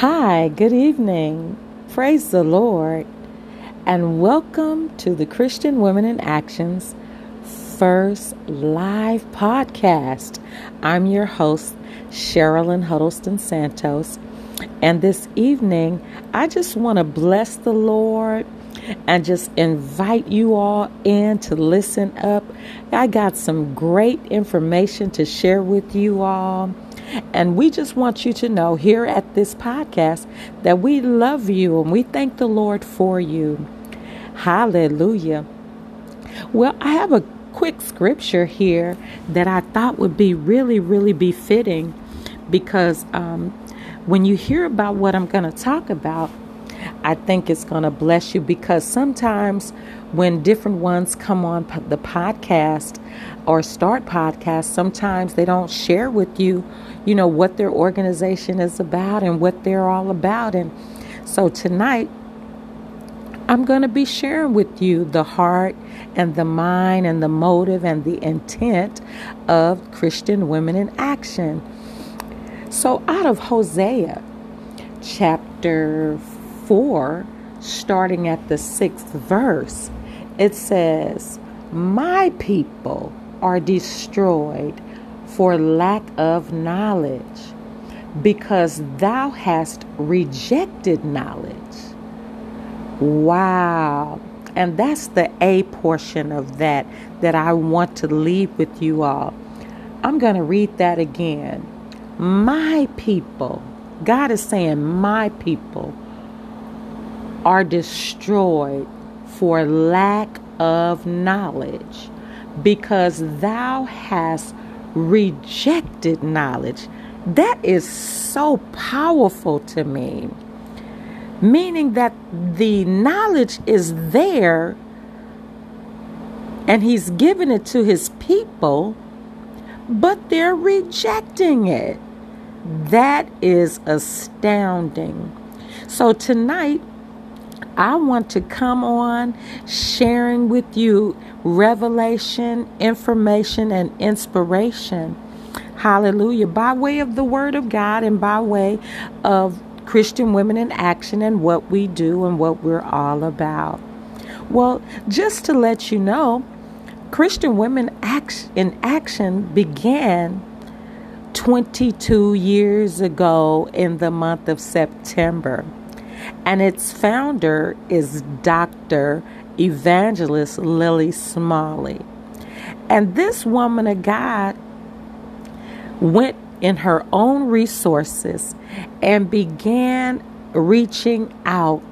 Hi, good evening. Praise the Lord. And welcome to the Christian Women in Actions first live podcast. I'm your host, Sherilyn Huddleston Santos. And this evening, I just want to bless the Lord and just invite you all in to listen up. I got some great information to share with you all. And we just want you to know here at this podcast that we love you and we thank the Lord for you. Hallelujah. Well, I have a quick scripture here that I thought would be really, really befitting because um, when you hear about what I'm going to talk about, I think it's going to bless you because sometimes when different ones come on the podcast or start podcasts, sometimes they don't share with you, you know, what their organization is about and what they're all about. And so tonight, I'm going to be sharing with you the heart and the mind and the motive and the intent of Christian Women in Action. So, out of Hosea chapter 4, starting at the sixth verse, it says, My people are destroyed for lack of knowledge, because thou hast rejected knowledge. Wow. And that's the A portion of that that I want to leave with you all. I'm going to read that again. My people, God is saying, My people are destroyed for lack of knowledge, because thou hast rejected knowledge. That is so powerful to me. Meaning that the knowledge is there and he's given it to his people, but they're rejecting it. That is astounding. So tonight, I want to come on sharing with you revelation, information, and inspiration. Hallelujah. By way of the Word of God and by way of Christian Women in Action and what we do and what we're all about. Well, just to let you know, Christian Women in Action began 22 years ago in the month of September and its founder is Dr. Evangelist Lily Smalley. And this woman of God went in her own resources and began reaching out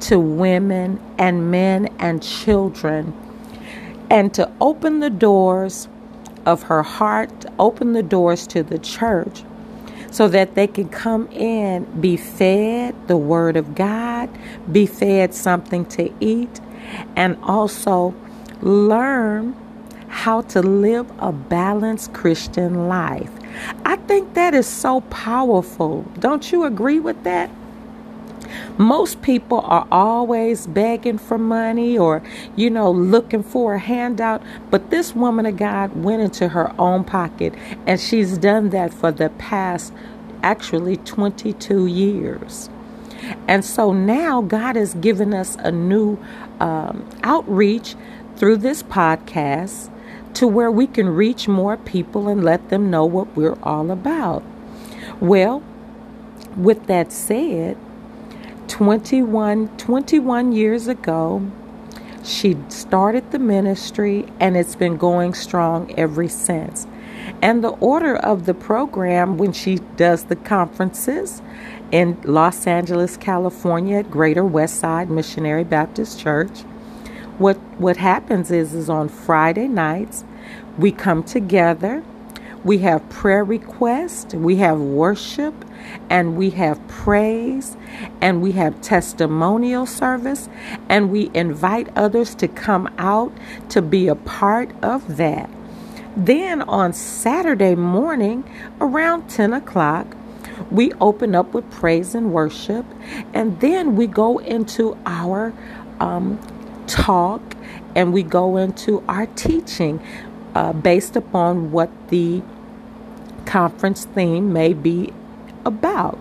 to women and men and children and to open the doors of her heart, open the doors to the church so that they can come in, be fed the Word of God, be fed something to eat, and also learn how to live a balanced Christian life. I think that is so powerful. Don't you agree with that? Most people are always begging for money or, you know, looking for a handout. But this woman of God went into her own pocket and she's done that for the past actually 22 years. And so now God has given us a new um, outreach through this podcast to where we can reach more people and let them know what we're all about. Well, with that said, 21, 21 years ago, she started the ministry and it's been going strong ever since. And the order of the program when she does the conferences in Los Angeles, California at Greater Westside Missionary Baptist Church, what what happens is is on Friday nights we come together we have prayer requests, we have worship, and we have praise, and we have testimonial service, and we invite others to come out to be a part of that. Then on Saturday morning, around 10 o'clock, we open up with praise and worship, and then we go into our um, talk and we go into our teaching uh, based upon what the conference theme may be about.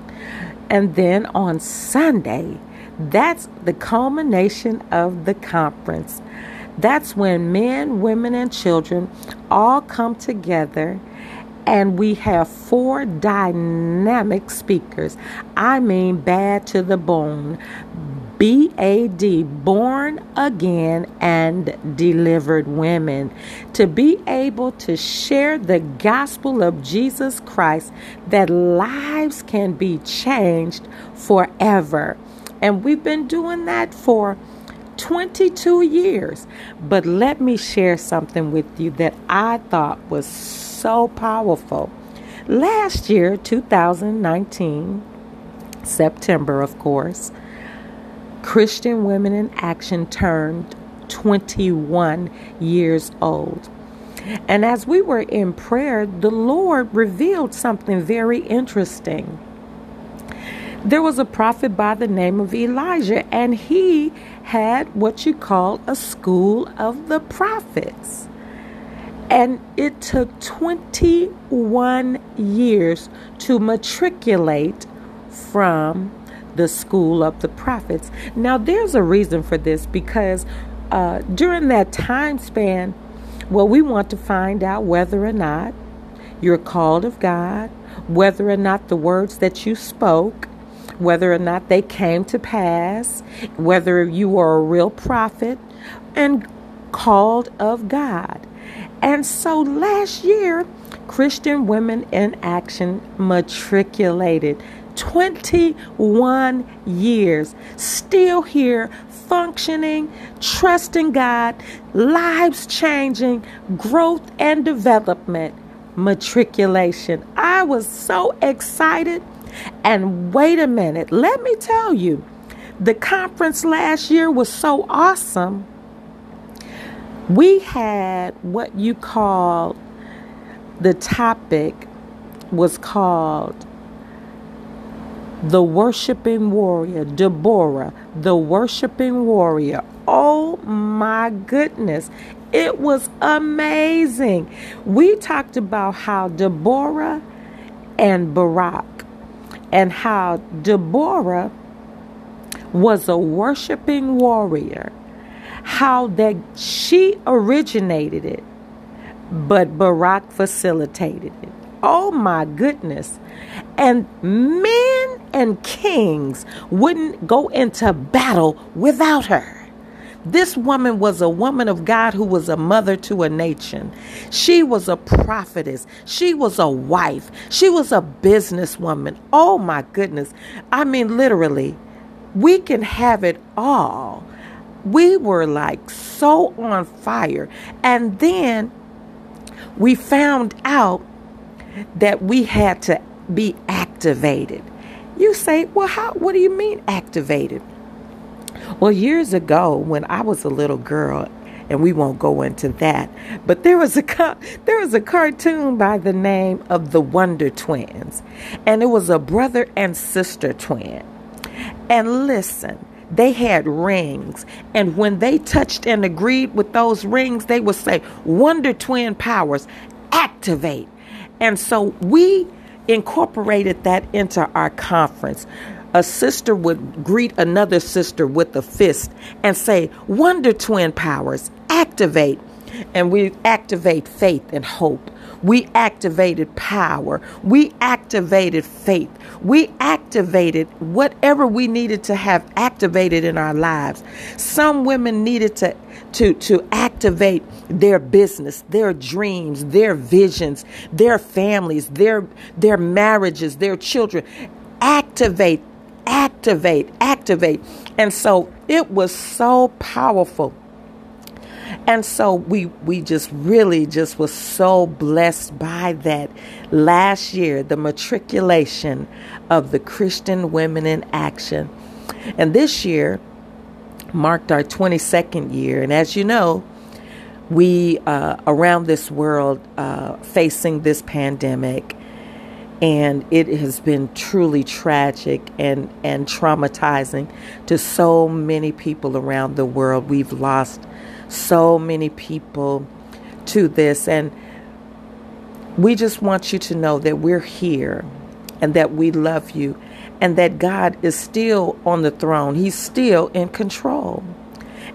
And then on Sunday, that's the culmination of the conference. That's when men, women, and children all come together and we have four dynamic speakers. I mean, bad to the bone. BAD, born again and delivered women, to be able to share the gospel of Jesus Christ that lives can be changed forever. And we've been doing that for 22 years. But let me share something with you that I thought was so powerful. Last year, 2019, September, of course, Christian Women in Action turned 21 years old. And as we were in prayer, the Lord revealed something very interesting. There was a prophet by the name of Elijah, and he had what you call a school of the prophets. And it took 21 years to matriculate from the school of the prophets. Now, there's a reason for this because uh, during that time span, well, we want to find out whether or not you're called of God, whether or not the words that you spoke, whether or not they came to pass, whether you are a real prophet and called of God. And so last year, Christian Women in Action matriculated 21 years, still here, functioning, trusting God, lives changing, growth and development, matriculation. I was so excited. And wait a minute, let me tell you, the conference last year was so awesome. We had what you call the topic was called the worshiping warrior, Deborah, the worshiping warrior. Oh my goodness. It was amazing. We talked about how Deborah and Barak and how Deborah was a worshiping warrior, how that she originated it, but Barak facilitated it. Oh my goodness. And men and kings wouldn't go into battle without her. This woman was a woman of God who was a mother to a nation. She was a prophetess. She was a wife. She was a businesswoman. Oh my goodness. I mean, literally, we can have it all. We were like so on fire. And then we found out that we had to be activated. You say, well, how, what do you mean activated? Well, years ago, when I was a little girl, and we won't go into that, but there was a there was a cartoon by the name of the Wonder Twins, and it was a brother and sister twin. And listen, they had rings, and when they touched and agreed with those rings, they would say, "Wonder Twin powers, activate." And so we incorporated that into our conference. A sister would greet another sister with a fist and say, Wonder Twin powers, activate. And we activate faith and hope. We activated power. We activated faith. We activated whatever we needed to have activated in our lives. Some women needed to to, to activate their business, their dreams, their visions, their families, their, their marriages, their children. Activate, activate, activate. And so it was so powerful. And so we we just really just was so blessed by that last year, the matriculation of the Christian Women in Action. And this year, marked our 22nd year. And as you know, we uh, around this world uh, facing this pandemic, and it has been truly tragic and, and traumatizing to so many people around the world. We've lost so many people to this, and we just want you to know that we're here and that we love you and that God is still on the throne. He's still in control.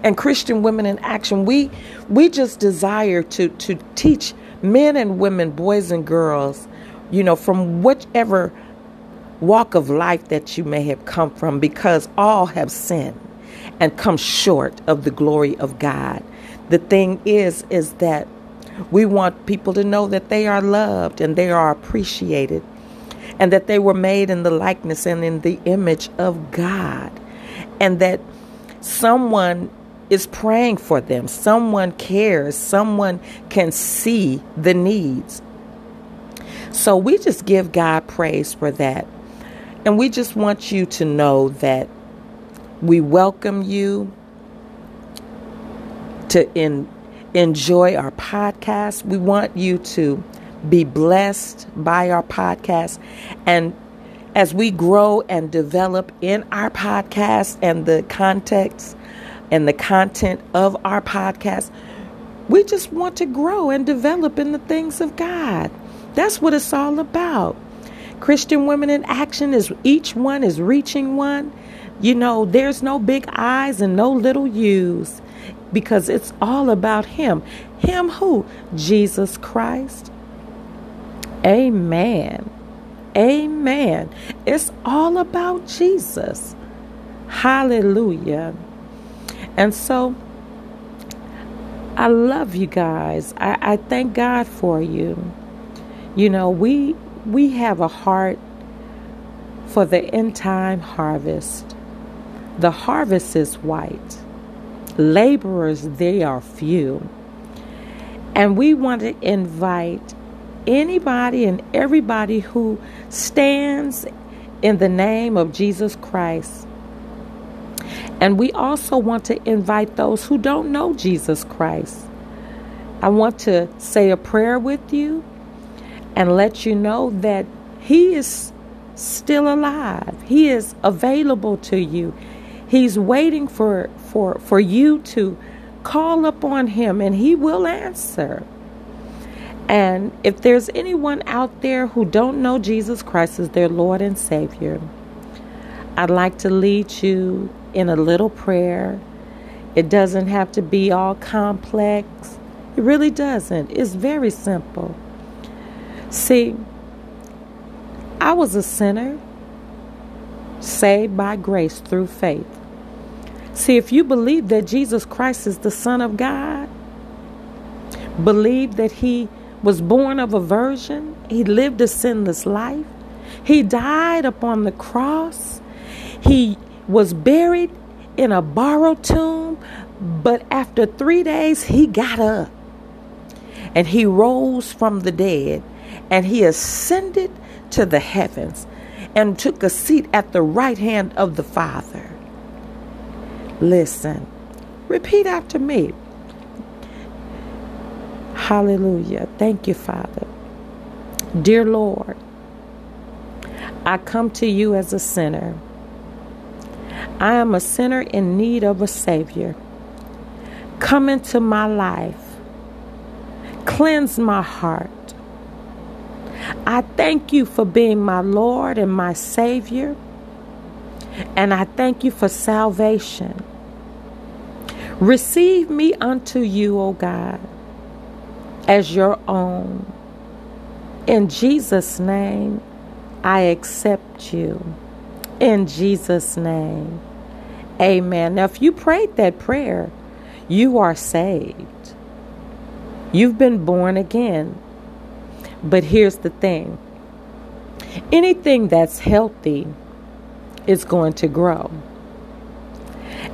And Christian Women in Action, we we just desire to to teach men and women, boys and girls, you know, from whichever walk of life that you may have come from because all have sinned and come short of the glory of God. The thing is is that we want people to know that they are loved and they are appreciated and that they were made in the likeness and in the image of God and that someone is praying for them, someone cares, someone can see the needs. So we just give God praise for that. And we just want you to know that we welcome you to in, enjoy our podcast. We want you to be blessed by our podcast. And as we grow and develop in our podcast and the context and the content of our podcast, we just want to grow and develop in the things of God. That's what it's all about. Christian Women in Action is each one is reaching one. You know, there's no big I's and no little U's because it's all about Him. Him who? Jesus Christ. Amen. Amen. It's all about Jesus. Hallelujah. And so, I love you guys. I, I thank God for you. You know, we we have a heart for the end time harvest. The harvest is white. Laborers, they are few. And we want to invite anybody and everybody who stands in the name of Jesus Christ. And we also want to invite those who don't know Jesus Christ. I want to say a prayer with you and let you know that He is still alive. He is available to you. He's waiting for, for, for you to call upon Him and He will answer. And if there's anyone out there who don't know Jesus Christ as their Lord and Savior, I'd like to lead you in a little prayer. It doesn't have to be all complex. It really doesn't. It's very simple. See, I was a sinner saved by grace through faith. See, if you believe that Jesus Christ is the Son of God, believe that He was born of a virgin, He lived a sinless life, He died upon the cross, He was buried in a borrowed tomb, but after three days, He got up and He rose from the dead and he ascended to the heavens and took a seat at the right hand of the Father. Listen, repeat after me. Hallelujah. Thank you, Father. Dear Lord, I come to you as a sinner. I am a sinner in need of a Savior. Come into my life. Cleanse my heart I thank you for being my Lord and my Savior. And I thank you for salvation. Receive me unto you, O God, as your own. In Jesus' name, I accept you. In Jesus' name, amen. Now, if you prayed that prayer, you are saved. You've been born again. But here's the thing anything that's healthy is going to grow.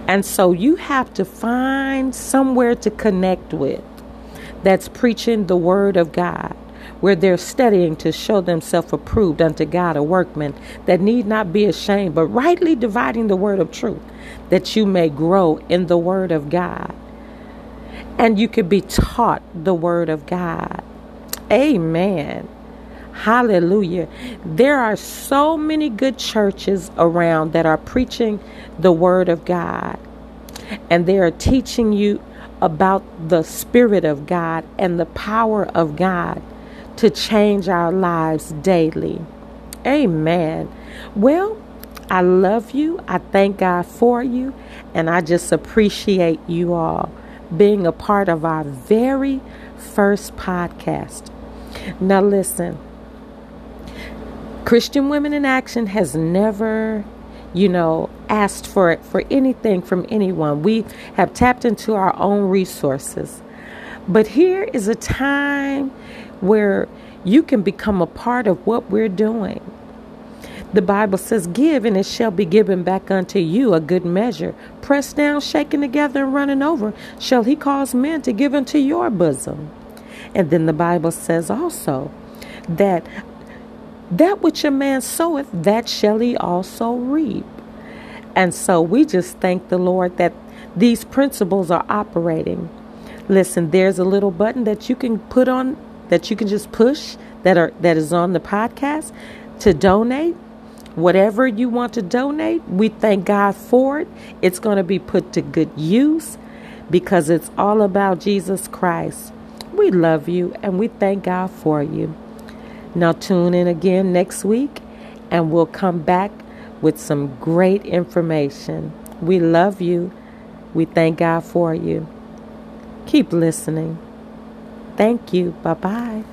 And so you have to find somewhere to connect with that's preaching the word of God, where they're studying to show themselves approved unto God, a workman that need not be ashamed, but rightly dividing the word of truth, that you may grow in the word of God. And you could be taught the word of God. Amen. Hallelujah. There are so many good churches around that are preaching the Word of God, and they are teaching you about the Spirit of God and the power of God to change our lives daily. Amen. Well, I love you. I thank God for you. And I just appreciate you all being a part of our very first podcast. Now, listen Christian Women in Action has never, you know, asked for it for anything from anyone. We have tapped into our own resources. But here is a time where you can become a part of what we're doing. The Bible says, Give, and it shall be given back unto you a good measure, pressed down, shaken together, and running over, shall he cause men to give unto your bosom. And then the Bible says also that that which a man soweth, that shall he also reap. And so we just thank the Lord that these principles are operating. Listen, there's a little button that you can put on that you can just push that are that is on the podcast to donate whatever you want to donate. We thank God for it. It's going to be put to good use because it's all about Jesus Christ. We love you and we thank God for you. Now, tune in again next week and we'll come back with some great information. We love you. We thank God for you. Keep listening. Thank you. Bye bye.